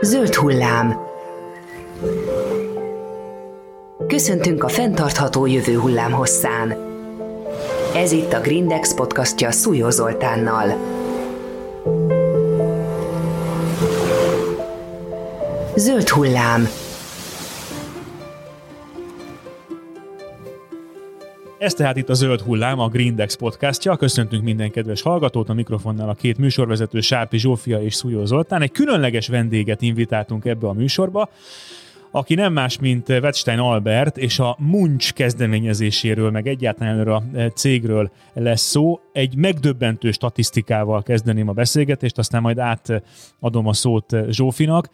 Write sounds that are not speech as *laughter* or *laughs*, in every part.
Zöld hullám. Köszöntünk a fenntartható jövő hullám hosszán. Ez itt a Grindex podcastja Szújó Zoltánnal. Zöld hullám. Ez tehát itt a Zöld Hullám, a Grindex podcastja. Köszöntünk minden kedves hallgatót, a mikrofonnál a két műsorvezető, Sárpi Zsófia és Szújó Zoltán. Egy különleges vendéget invitáltunk ebbe a műsorba, aki nem más, mint Wettstein Albert, és a Munch kezdeményezéséről, meg egyáltalán erről a cégről lesz szó. Egy megdöbbentő statisztikával kezdeném a beszélgetést, aztán majd átadom a szót Zsófinak.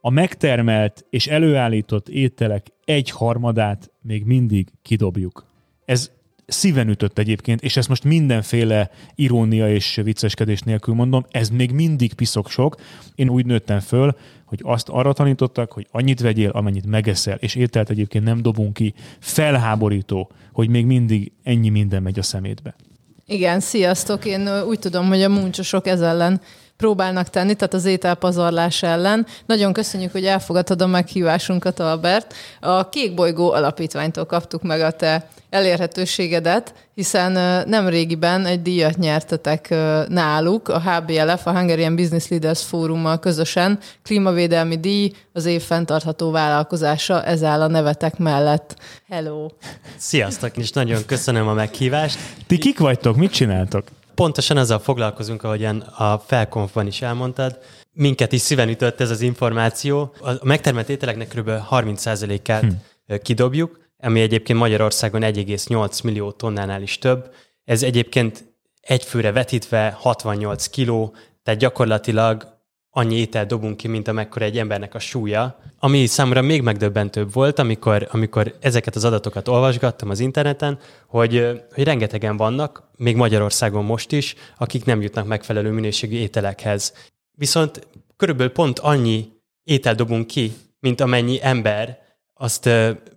A megtermelt és előállított ételek egy harmadát még mindig kidobjuk. Ez szíven ütött egyébként, és ezt most mindenféle irónia és vicceskedés nélkül mondom, ez még mindig piszok sok. Én úgy nőttem föl, hogy azt arra tanítottak, hogy annyit vegyél, amennyit megeszel, és ételt egyébként nem dobunk ki. Felháborító, hogy még mindig ennyi minden megy a szemétbe. Igen, sziasztok! Én úgy tudom, hogy a muncsosok ez ellen próbálnak tenni, tehát az ételpazarlás ellen. Nagyon köszönjük, hogy elfogadtad a meghívásunkat, Albert. A Kék Bolygó Alapítványtól kaptuk meg a te elérhetőségedet, hiszen nem régiben egy díjat nyertetek náluk, a HBLF, a Hungarian Business Leaders Fórummal közösen, klímavédelmi díj, az év fenntartható vállalkozása, ez áll a nevetek mellett. Hello! Sziasztok, és nagyon köszönöm a meghívást. Ti kik vagytok? Mit csináltok? Pontosan azzal foglalkozunk, ahogyan a felkonfban is elmondtad. Minket is szíven ütött ez az információ. A megtermelt ételeknek kb. 30%-át hm. kidobjuk, ami egyébként Magyarországon 1,8 millió tonnánál is több. Ez egyébként egyfőre vetítve 68 kiló, tehát gyakorlatilag annyi ételt dobunk ki, mint amekkora egy embernek a súlya. Ami számomra még megdöbbentőbb volt, amikor, amikor ezeket az adatokat olvasgattam az interneten, hogy, hogy rengetegen vannak, még Magyarországon most is, akik nem jutnak megfelelő minőségű ételekhez. Viszont körülbelül pont annyi étel dobunk ki, mint amennyi ember azt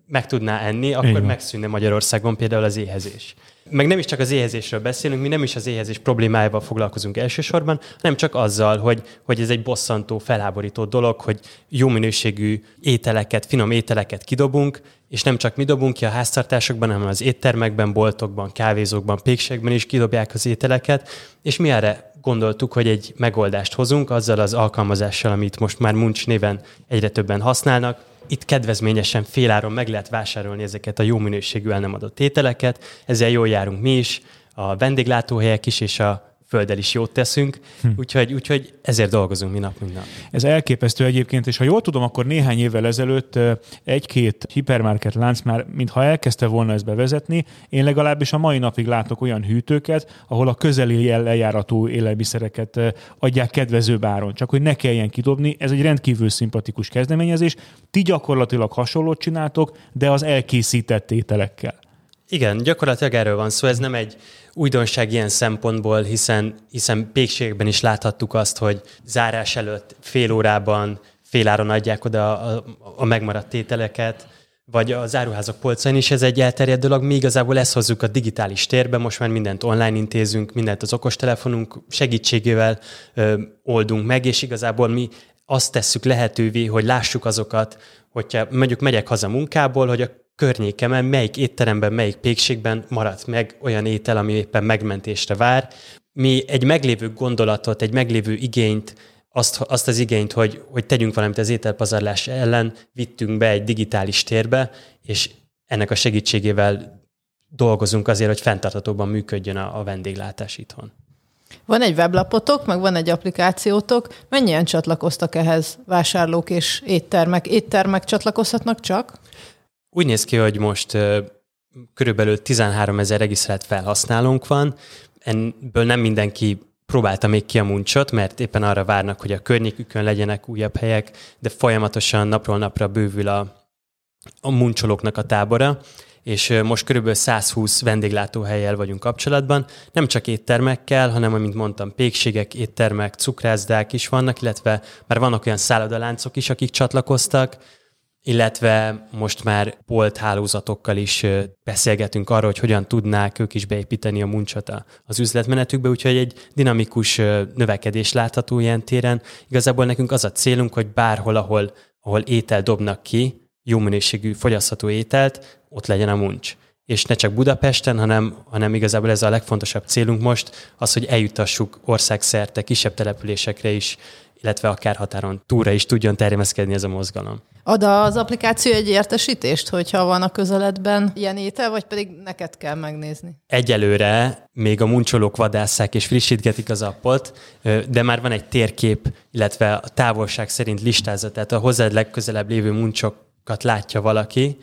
meg tudná enni, akkor Igen. megszűnne Magyarországon például az éhezés. Meg nem is csak az éhezésről beszélünk, mi nem is az éhezés problémájával foglalkozunk elsősorban, hanem csak azzal, hogy, hogy ez egy bosszantó, felháborító dolog, hogy jó minőségű ételeket, finom ételeket kidobunk, és nem csak mi dobunk ki a háztartásokban, hanem az éttermekben, boltokban, kávézókban, pékségben is kidobják az ételeket, és mi erre gondoltuk, hogy egy megoldást hozunk azzal az alkalmazással, amit most már Munch néven egyre többen használnak, itt kedvezményesen féláron meg lehet vásárolni ezeket a jó minőségű el nem adott ételeket, ezzel jól járunk mi is, a vendéglátóhelyek is, és a földdel is jót teszünk, hm. úgyhogy, úgyhogy ezért dolgozunk mi nap, mint nap. Ez elképesztő egyébként, és ha jól tudom, akkor néhány évvel ezelőtt egy-két hipermarket lánc már, mintha elkezdte volna ezt bevezetni, én legalábbis a mai napig látok olyan hűtőket, ahol a közeli lejárató élelmiszereket adják kedvező áron, csak hogy ne kelljen kidobni. Ez egy rendkívül szimpatikus kezdeményezés. Ti gyakorlatilag hasonlót csináltok, de az elkészített ételekkel. Igen, gyakorlatilag erről van szó. Ez nem egy újdonság ilyen szempontból, hiszen, hiszen pékségben is láthattuk azt, hogy zárás előtt fél órában, fél áron adják oda a, a megmaradt tételeket, vagy az áruházak polcain is. Ez egy elterjedt dolog, mi igazából ezt hozzuk a digitális térbe, most már mindent online intézünk, mindent az okostelefonunk segítségével ö, oldunk meg, és igazából mi azt tesszük lehetővé, hogy lássuk azokat, hogyha mondjuk megyek haza munkából, hogy a környékemen, melyik étteremben, melyik pékségben maradt meg olyan étel, ami éppen megmentésre vár. Mi egy meglévő gondolatot, egy meglévő igényt, azt, azt az igényt, hogy, hogy tegyünk valamit az ételpazarlás ellen, vittünk be egy digitális térbe, és ennek a segítségével dolgozunk azért, hogy fenntartatóban működjön a, a vendéglátás itthon. Van egy weblapotok, meg van egy applikációtok. Mennyien csatlakoztak ehhez vásárlók és éttermek? Éttermek csatlakozhatnak csak? Úgy néz ki, hogy most körülbelül 13 ezer regisztrált felhasználónk van, ebből nem mindenki próbálta még ki a muncsot, mert éppen arra várnak, hogy a környékükön legyenek újabb helyek, de folyamatosan napról napra bővül a, a muncsolóknak a tábora, és most körülbelül 120 vendéglátóhelyel vagyunk kapcsolatban. Nem csak éttermekkel, hanem, amint mondtam, pékségek, éttermek, cukrászdák is vannak, illetve már vannak olyan szállodaláncok is, akik csatlakoztak, illetve most már bolt hálózatokkal is beszélgetünk arról, hogy hogyan tudnák ők is beépíteni a muncsot az üzletmenetükbe, úgyhogy egy dinamikus növekedés látható ilyen téren. Igazából nekünk az a célunk, hogy bárhol, ahol, ahol étel dobnak ki, jó minőségű fogyasztható ételt, ott legyen a muncs és ne csak Budapesten, hanem, hanem igazából ez a legfontosabb célunk most, az, hogy eljutassuk országszerte kisebb településekre is, illetve akár határon túlra is tudjon terjeszkedni ez a mozgalom. Ad az applikáció egy értesítést, hogyha van a közeledben ilyen étel, vagy pedig neked kell megnézni? Egyelőre még a muncsolók vadásszák és frissítgetik az appot, de már van egy térkép, illetve a távolság szerint listázat, tehát a hozzád legközelebb lévő muncsokat látja valaki,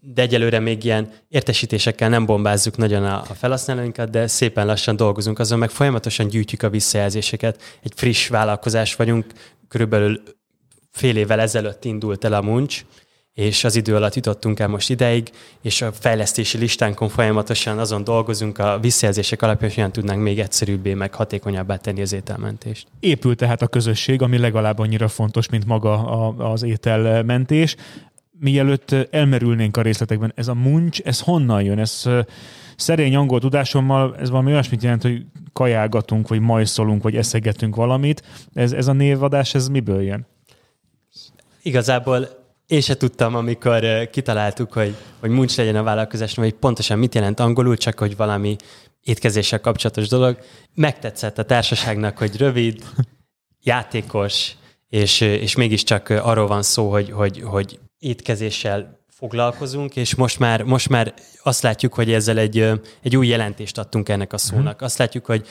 de egyelőre még ilyen értesítésekkel nem bombázzuk nagyon a, felhasználóinkat, de szépen lassan dolgozunk azon, meg folyamatosan gyűjtjük a visszajelzéseket. Egy friss vállalkozás vagyunk, körülbelül fél évvel ezelőtt indult el a muncs, és az idő alatt jutottunk el most ideig, és a fejlesztési listánkon folyamatosan azon dolgozunk a visszajelzések alapján, hogy tudnánk még egyszerűbbé, meg hatékonyabbá tenni az ételmentést. Épül tehát a közösség, ami legalább annyira fontos, mint maga a, az ételmentés mielőtt elmerülnénk a részletekben, ez a muncs, ez honnan jön? Ez szerény angol tudásommal, ez valami olyasmit jelent, hogy kajálgatunk, vagy majszolunk, vagy eszegetünk valamit. Ez, ez a névadás, ez miből jön? Igazából én se tudtam, amikor kitaláltuk, hogy, hogy muncs legyen a vállalkozás, hogy pontosan mit jelent angolul, csak hogy valami étkezéssel kapcsolatos dolog. Megtetszett a társaságnak, hogy rövid, játékos, és, és mégiscsak arról van szó, hogy, hogy, hogy étkezéssel foglalkozunk, és most már, most már azt látjuk, hogy ezzel egy, egy új jelentést adtunk ennek a szónak. Uh-huh. Azt látjuk, hogy,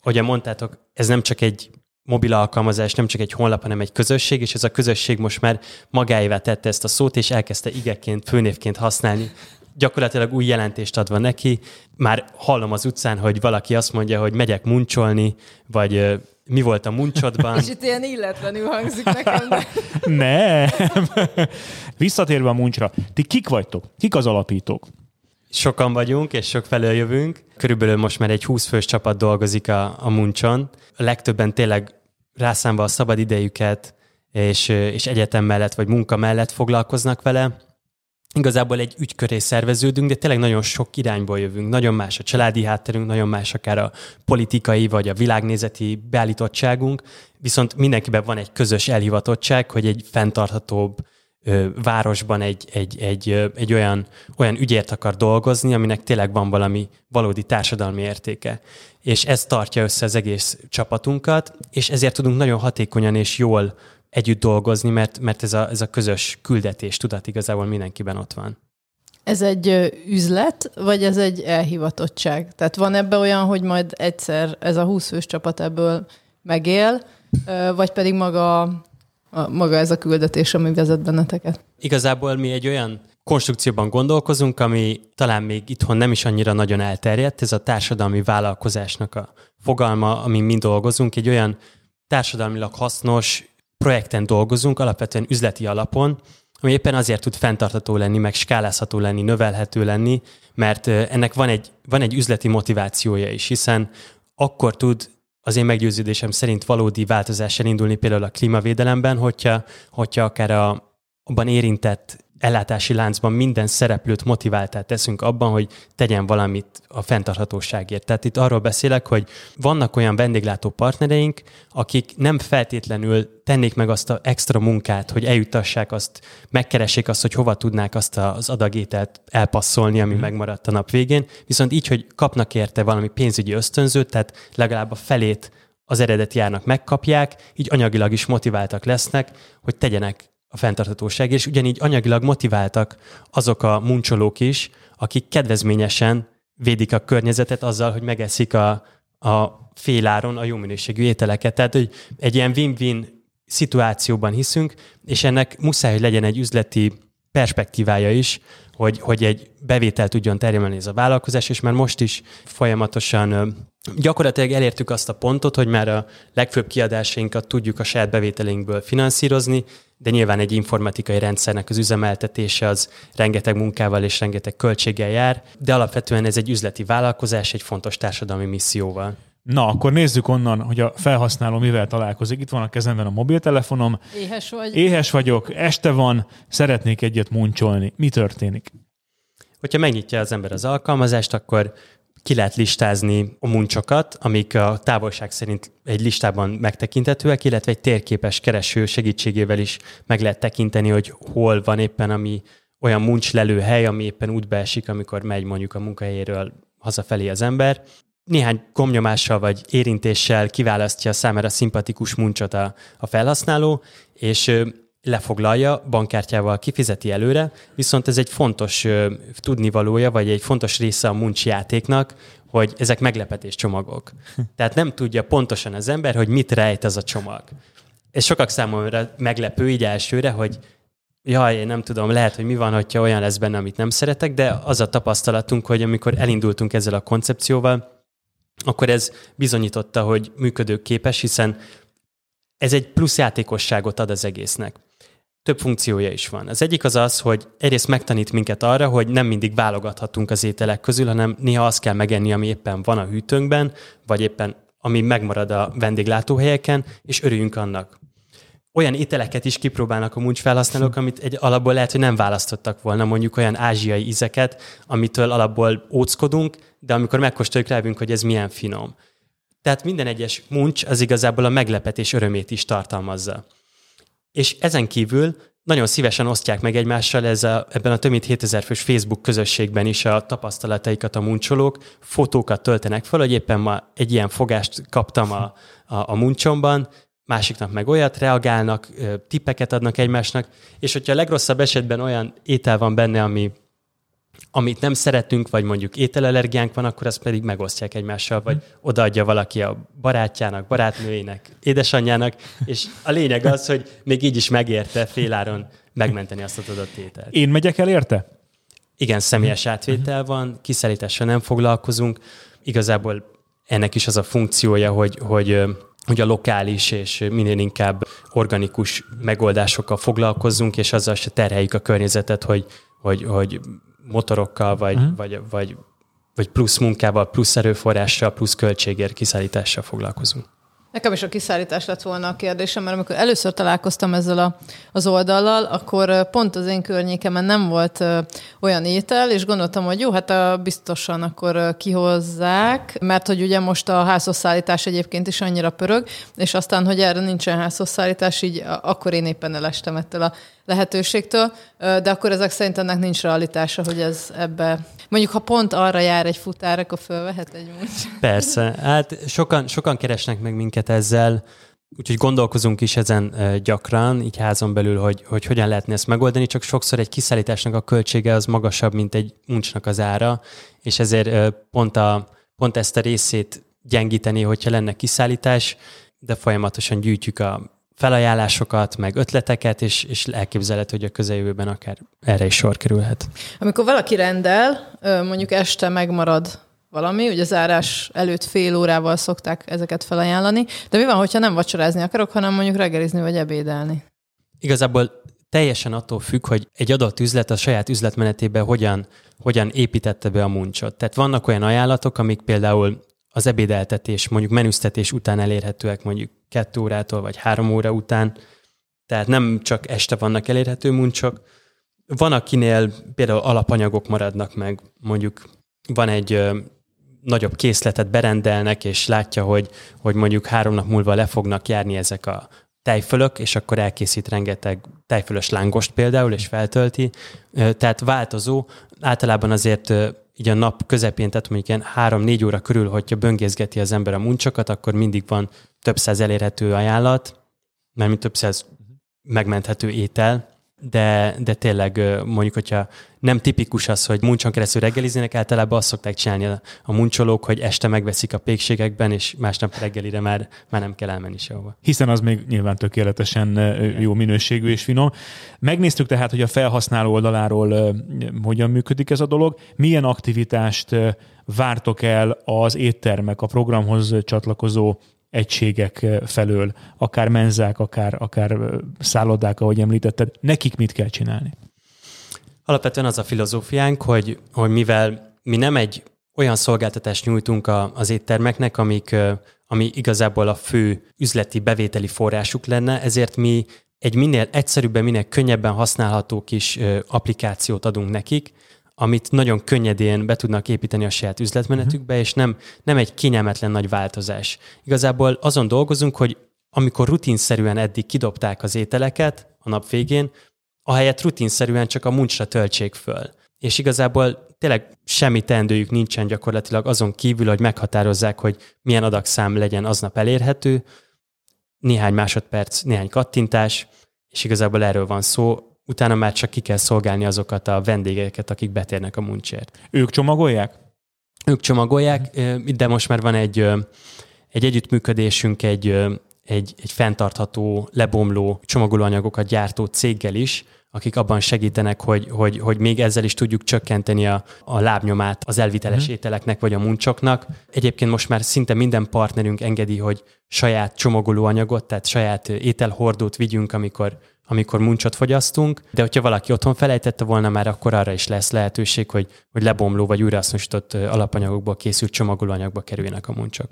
ahogyan mondtátok, ez nem csak egy mobil alkalmazás, nem csak egy honlap, hanem egy közösség, és ez a közösség most már magáévá tette ezt a szót, és elkezdte igeként, főnévként használni gyakorlatilag új jelentést adva neki. Már hallom az utcán, hogy valaki azt mondja, hogy megyek muncsolni, vagy mi volt a muncsodban. És itt ilyen illetlenül hangzik nekem. De... *laughs* Nem. Visszatérve a muncsra, ti kik vagytok? Kik az alapítók? Sokan vagyunk, és sok felől jövünk. Körülbelül most már egy 20 fős csapat dolgozik a, a muncson. A legtöbben tényleg rászámva a szabad idejüket, és, és egyetem mellett, vagy munka mellett foglalkoznak vele igazából egy ügyköré szerveződünk, de tényleg nagyon sok irányból jövünk. Nagyon más a családi hátterünk, nagyon más akár a politikai vagy a világnézeti beállítottságunk, viszont mindenkiben van egy közös elhivatottság, hogy egy fenntarthatóbb ö, városban egy, egy, egy, ö, egy olyan, olyan ügyért akar dolgozni, aminek tényleg van valami valódi társadalmi értéke. És ez tartja össze az egész csapatunkat, és ezért tudunk nagyon hatékonyan és jól együtt dolgozni, mert, mert ez, a, ez a közös küldetés tudat igazából mindenkiben ott van. Ez egy üzlet, vagy ez egy elhivatottság? Tehát van ebbe olyan, hogy majd egyszer ez a 20 fős csapat ebből megél, vagy pedig maga, maga ez a küldetés, ami vezet benneteket? Igazából mi egy olyan konstrukcióban gondolkozunk, ami talán még itthon nem is annyira nagyon elterjedt, ez a társadalmi vállalkozásnak a fogalma, ami mi dolgozunk, egy olyan társadalmilag hasznos, projekten dolgozunk, alapvetően üzleti alapon, ami éppen azért tud fenntartható lenni, meg skálázható lenni, növelhető lenni, mert ennek van egy, van egy üzleti motivációja is, hiszen akkor tud az én meggyőződésem szerint valódi változás elindulni például a klímavédelemben, hogyha, hogyha akár a, abban érintett ellátási láncban minden szereplőt motiváltá teszünk abban, hogy tegyen valamit a fenntarthatóságért. Tehát itt arról beszélek, hogy vannak olyan vendéglátó partnereink, akik nem feltétlenül tennék meg azt az extra munkát, hogy eljutassák azt, megkeressék azt, hogy hova tudnák azt az adagételt elpasszolni, ami mm. megmaradt a nap végén, viszont így, hogy kapnak érte valami pénzügyi ösztönzőt, tehát legalább a felét az eredeti járnak megkapják, így anyagilag is motiváltak lesznek, hogy tegyenek a fenntarthatóság, és ugyanígy anyagilag motiváltak azok a muncsolók is, akik kedvezményesen védik a környezetet azzal, hogy megeszik a, a féláron a jó minőségű ételeket. Tehát, hogy egy ilyen win-win szituációban hiszünk, és ennek muszáj, hogy legyen egy üzleti perspektívája is, hogy, hogy egy bevétel tudjon termelni ez a vállalkozás, és már most is folyamatosan gyakorlatilag elértük azt a pontot, hogy már a legfőbb kiadásainkat tudjuk a saját bevételénkből finanszírozni, de nyilván egy informatikai rendszernek az üzemeltetése az rengeteg munkával és rengeteg költséggel jár, de alapvetően ez egy üzleti vállalkozás egy fontos társadalmi misszióval. Na, akkor nézzük onnan, hogy a felhasználó mivel találkozik. Itt van a kezemben a mobiltelefonom. Éhes vagy? Éhes vagyok, este van, szeretnék egyet muncsolni. Mi történik? Hogyha megnyitja az ember az alkalmazást, akkor ki lehet listázni a muncsokat, amik a távolság szerint egy listában megtekintetőek, illetve egy térképes kereső segítségével is meg lehet tekinteni, hogy hol van éppen ami olyan muncslelő hely, ami éppen útba esik, amikor megy mondjuk a munkahelyéről hazafelé az ember. Néhány gomnyomással vagy érintéssel kiválasztja számára szimpatikus muncsot a, a felhasználó, és lefoglalja, bankkártyával kifizeti előre, viszont ez egy fontos tudnivalója, vagy egy fontos része a muncs játéknak, hogy ezek meglepetés csomagok. *laughs* Tehát nem tudja pontosan az ember, hogy mit rejt ez a csomag. Ez sokak számomra meglepő így elsőre, hogy jaj, én nem tudom, lehet, hogy mi van, hogyha olyan lesz benne, amit nem szeretek, de az a tapasztalatunk, hogy amikor elindultunk ezzel a koncepcióval, akkor ez bizonyította, hogy működőképes, hiszen ez egy plusz játékosságot ad az egésznek több funkciója is van. Az egyik az az, hogy egyrészt megtanít minket arra, hogy nem mindig válogathatunk az ételek közül, hanem néha azt kell megenni, ami éppen van a hűtőnkben, vagy éppen ami megmarad a vendéglátóhelyeken, és örüljünk annak. Olyan ételeket is kipróbálnak a muncs felhasználók, amit egy alapból lehet, hogy nem választottak volna, mondjuk olyan ázsiai ízeket, amitől alapból óckodunk, de amikor megkóstoljuk, rájövünk, hogy ez milyen finom. Tehát minden egyes muncs az igazából a meglepetés örömét is tartalmazza. És ezen kívül nagyon szívesen osztják meg egymással ez a, ebben a több mint 7000 fős Facebook közösségben is a tapasztalataikat a muncsolók, fotókat töltenek fel, hogy éppen ma egy ilyen fogást kaptam a, a, a muncsomban, másiknak meg olyat, reagálnak, tippeket adnak egymásnak, és hogyha a legrosszabb esetben olyan étel van benne, ami amit nem szeretünk, vagy mondjuk ételallergiánk van, akkor azt pedig megosztják egymással, vagy odaadja valaki a barátjának, barátnőjének, édesanyjának, és a lényeg az, hogy még így is megérte féláron megmenteni azt a adott ételt. Én megyek el érte? Igen, személyes átvétel van, kiszállítással nem foglalkozunk. Igazából ennek is az a funkciója, hogy, hogy hogy a lokális és minél inkább organikus megoldásokkal foglalkozzunk, és azzal se terheljük a környezetet, hogy, hogy, hogy motorokkal, vagy, uh-huh. vagy, vagy, vagy plusz munkával, plusz erőforrással, plusz költségért kiszállítással foglalkozunk. Nekem is a kiszállítás lett volna a kérdésem, mert amikor először találkoztam ezzel a, az oldallal, akkor pont az én környékemen nem volt olyan étel, és gondoltam, hogy jó, hát a, biztosan akkor kihozzák, mert hogy ugye most a házhoz szállítás egyébként is annyira pörög, és aztán, hogy erre nincsen házhoz szállítás, így akkor én éppen elestem ettől a lehetőségtől, de akkor ezek szerint ennek nincs realitása, hogy ez ebbe... Mondjuk, ha pont arra jár egy futár, akkor fölvehet egy múlt. Persze, hát sokan, sokan keresnek meg minket ezzel, úgyhogy gondolkozunk is ezen gyakran, így házon belül, hogy, hogy hogyan lehetne ezt megoldani, csak sokszor egy kiszállításnak a költsége az magasabb, mint egy uncsnak az ára, és ezért pont, a, pont ezt a részét gyengíteni, hogyha lenne kiszállítás, de folyamatosan gyűjtjük a felajánlásokat, meg ötleteket, és, és elképzelhető, hogy a közeljövőben akár erre is sor kerülhet. Amikor valaki rendel, mondjuk este megmarad valami, ugye az árás előtt fél órával szokták ezeket felajánlani, de mi van, hogyha nem vacsorázni akarok, hanem mondjuk reggelizni vagy ebédelni? Igazából teljesen attól függ, hogy egy adott üzlet a saját üzletmenetében hogyan, hogyan építette be a muncsot. Tehát vannak olyan ajánlatok, amik például az ebédeltetés, mondjuk menüztetés után elérhetőek mondjuk kettő órától vagy három óra után, tehát nem csak este vannak elérhető muncsok. Van, akinél például alapanyagok maradnak meg, mondjuk van egy ö, nagyobb készletet berendelnek, és látja, hogy, hogy mondjuk három nap múlva le fognak járni ezek a tejfölök, és akkor elkészít rengeteg tejfölös lángost például, és feltölti. Tehát változó. Általában azért így a nap közepén, tehát mondjuk ilyen három-négy óra körül, hogyha böngészgeti az ember a muncsokat, akkor mindig van több száz elérhető ajánlat, mert mint több száz megmenthető étel, de, de tényleg mondjuk, hogyha nem tipikus az, hogy muncson keresztül reggeliznének, általában azt szokták csinálni a, a muncsolók, hogy este megveszik a pékségekben, és másnap reggelire már, már nem kell elmenni sehova. Hiszen az még nyilván tökéletesen jó minőségű és finom. Megnéztük tehát, hogy a felhasználó oldaláról hogyan működik ez a dolog. Milyen aktivitást vártok el az éttermek, a programhoz csatlakozó egységek felől, akár menzák, akár, akár szállodák, ahogy említetted, nekik mit kell csinálni? Alapvetően az a filozófiánk, hogy, hogy mivel mi nem egy olyan szolgáltatást nyújtunk a, az éttermeknek, amik, ami igazából a fő üzleti bevételi forrásuk lenne, ezért mi egy minél egyszerűbben, minél könnyebben használható kis applikációt adunk nekik, amit nagyon könnyedén be tudnak építeni a saját üzletmenetükbe, és nem, nem egy kényelmetlen nagy változás. Igazából azon dolgozunk, hogy amikor rutinszerűen eddig kidobták az ételeket a nap végén, ahelyett rutinszerűen csak a muncsra töltsék föl. És igazából tényleg semmi teendőjük nincsen gyakorlatilag azon kívül, hogy meghatározzák, hogy milyen adagszám legyen aznap elérhető, néhány másodperc, néhány kattintás, és igazából erről van szó, utána már csak ki kell szolgálni azokat a vendégeket, akik betérnek a muncsért. Ők csomagolják? Ők csomagolják, de most már van egy, egy együttműködésünk egy, egy, egy fenntartható, lebomló csomagolóanyagokat gyártó céggel is, akik abban segítenek, hogy, hogy, hogy még ezzel is tudjuk csökkenteni a, a lábnyomát az elviteles mm. ételeknek vagy a muncsoknak. Egyébként most már szinte minden partnerünk engedi, hogy saját csomagolóanyagot, tehát saját ételhordót vigyünk, amikor amikor muncsot fogyasztunk, de hogyha valaki otthon felejtette volna már, akkor arra is lesz lehetőség, hogy, hogy lebomló vagy újrahasznosított alapanyagokból készült csomagolóanyagba kerüljenek a muncsok.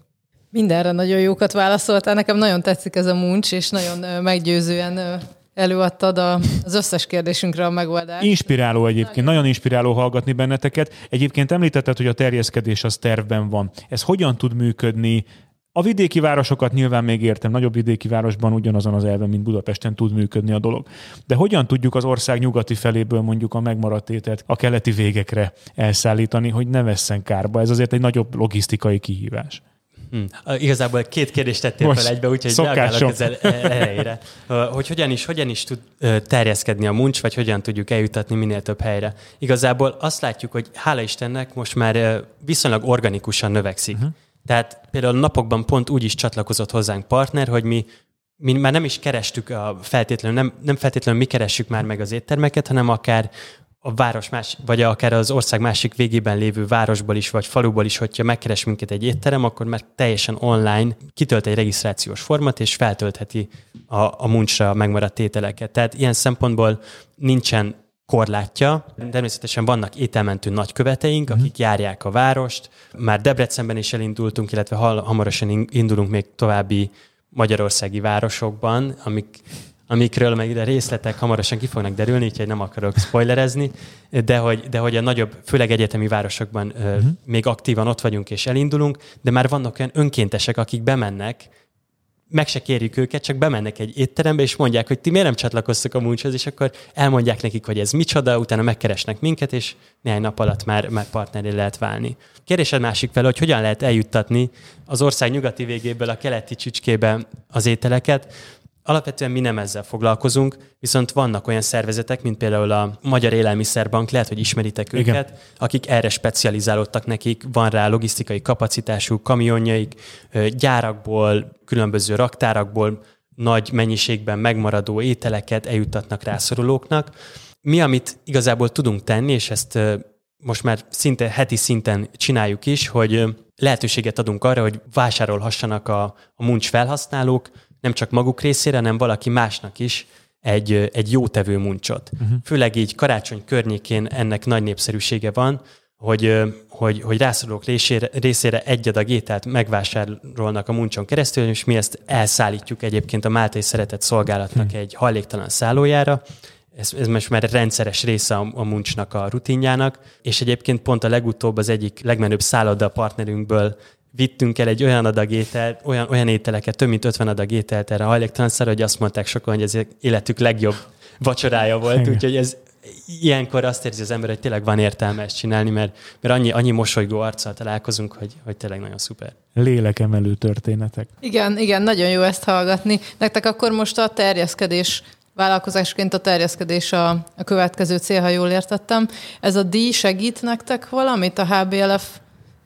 Mindenre nagyon jókat válaszoltál. Nekem nagyon tetszik ez a muncs, és nagyon meggyőzően előadtad a, az összes kérdésünkre a megoldást. Inspiráló egyébként, nagyon. nagyon inspiráló hallgatni benneteket. Egyébként említetted, hogy a terjeszkedés az tervben van. Ez hogyan tud működni? A vidéki városokat nyilván még értem, nagyobb vidéki városban ugyanazon az elven, mint Budapesten tud működni a dolog. De hogyan tudjuk az ország nyugati feléből mondjuk a megmaradt ételt a keleti végekre elszállítani, hogy ne vesszen kárba? Ez azért egy nagyobb logisztikai kihívás. Hmm. Igazából két kérdést tettél Most fel egybe, úgyhogy reagálok ezzel elejére. Hogy hogyan is, hogyan is tud terjeszkedni a muncs, vagy hogyan tudjuk eljutatni minél több helyre. Igazából azt látjuk, hogy hála Istennek most már viszonylag organikusan növekszik. Uh-huh. Tehát például napokban pont úgy is csatlakozott hozzánk partner, hogy mi mi már nem is kerestük a feltétlenül, nem, nem feltétlenül mi keressük már meg az éttermeket, hanem akár a város más, vagy akár az ország másik végében lévő városból is, vagy faluból is, hogyha megkeres minket egy étterem, akkor már teljesen online kitölt egy regisztrációs format, és feltöltheti a, a muncsra megmaradt ételeket. Tehát ilyen szempontból nincsen korlátja. Természetesen vannak ételmentő nagyköveteink, mm-hmm. akik járják a várost. Már Debrecenben is elindultunk, illetve hamarosan indulunk még további magyarországi városokban, amik amikről meg ide részletek hamarosan ki fognak derülni, úgyhogy nem akarok spoilerezni, de hogy, de hogy a nagyobb, főleg egyetemi városokban uh-huh. még aktívan ott vagyunk és elindulunk, de már vannak olyan önkéntesek, akik bemennek, meg se kérjük őket, csak bemennek egy étterembe, és mondják, hogy ti miért nem csatlakoztok a muncshoz, és akkor elmondják nekik, hogy ez micsoda, utána megkeresnek minket, és néhány nap alatt már, már partneré lehet válni. Kérdésed másik fel, hogy hogyan lehet eljuttatni az ország nyugati végéből a keleti csücskébe az ételeket. Alapvetően mi nem ezzel foglalkozunk, viszont vannak olyan szervezetek, mint például a Magyar Élelmiszerbank, lehet, hogy ismeritek őket, Igen. akik erre specializálódtak nekik, van rá logisztikai kapacitású kamionjaik, gyárakból, különböző raktárakból nagy mennyiségben megmaradó ételeket eljuttatnak rászorulóknak. Mi, amit igazából tudunk tenni, és ezt most már szinte heti szinten csináljuk is, hogy lehetőséget adunk arra, hogy vásárolhassanak a, a muncs felhasználók, nem csak maguk részére, hanem valaki másnak is egy, egy jótevő muncsot. Uh-huh. Főleg így karácsony környékén ennek nagy népszerűsége van, hogy, hogy, hogy rászorulók részére, részére egy adag ételt megvásárolnak a muncson keresztül, és mi ezt elszállítjuk egyébként a Máltai Szeretett Szolgálatnak hmm. egy hajléktalan szállójára. Ez, ez most már rendszeres része a, a muncsnak a rutinjának, és egyébként pont a legutóbb az egyik legmenőbb szálloda partnerünkből vittünk el egy olyan adag ételt, olyan, olyan ételeket, több mint 50 adag ételt erre a hajléktalanszára, hogy azt mondták sokan, hogy ez életük legjobb vacsorája volt, úgyhogy ez ilyenkor azt érzi az ember, hogy tényleg van értelme ezt csinálni, mert, mert annyi, annyi mosolygó arccal találkozunk, hogy, hogy tényleg nagyon szuper. Lélekemelő történetek. Igen, igen, nagyon jó ezt hallgatni. Nektek akkor most a terjeszkedés vállalkozásként a terjeszkedés a, a következő cél, ha jól értettem. Ez a díj segít nektek valamit a HBLF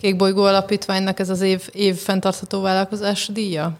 Kékbolygó Alapítványnak ez az év, év fenntartható vállalkozás díja?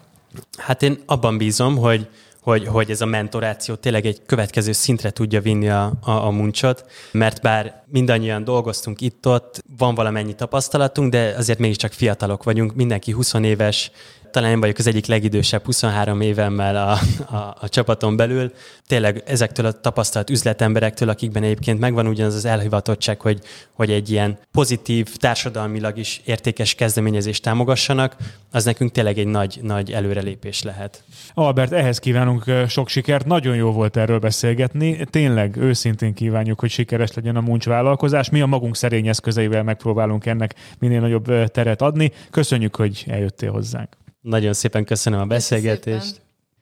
Hát én abban bízom, hogy, hogy, hogy ez a mentoráció tényleg egy következő szintre tudja vinni a, a, a muncsot, mert bár mindannyian dolgoztunk itt-ott, van valamennyi tapasztalatunk, de azért mégiscsak fiatalok vagyunk, mindenki 20 éves, talán én vagyok az egyik legidősebb 23 évemmel a, a, a csapaton belül. Tényleg ezektől a tapasztalt üzletemberektől, akikben egyébként megvan ugyanaz az elhivatottság, hogy, hogy egy ilyen pozitív, társadalmilag is értékes kezdeményezést támogassanak, az nekünk tényleg egy nagy, nagy előrelépés lehet. Albert, ehhez kívánunk sok sikert. Nagyon jó volt erről beszélgetni. Tényleg őszintén kívánjuk, hogy sikeres legyen a muncs vállalkozás. Mi a magunk szerény eszközeivel megpróbálunk ennek minél nagyobb teret adni. Köszönjük, hogy eljöttél hozzánk. Nagyon szépen köszönöm a beszélgetést.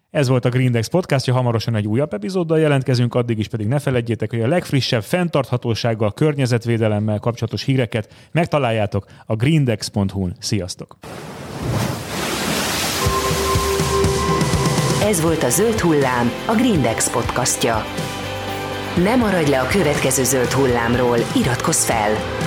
Ez volt a Grindex podcastja, hamarosan egy újabb epizóddal jelentkezünk, addig is pedig ne felejtjétek, hogy a legfrissebb fenntarthatósággal, környezetvédelemmel kapcsolatos híreket megtaláljátok a grindex.hu-n. Sziasztok! Ez volt a Zöld Hullám, a Grindex podcastja. Ne maradj le a következő Zöld Hullámról, iratkozz fel!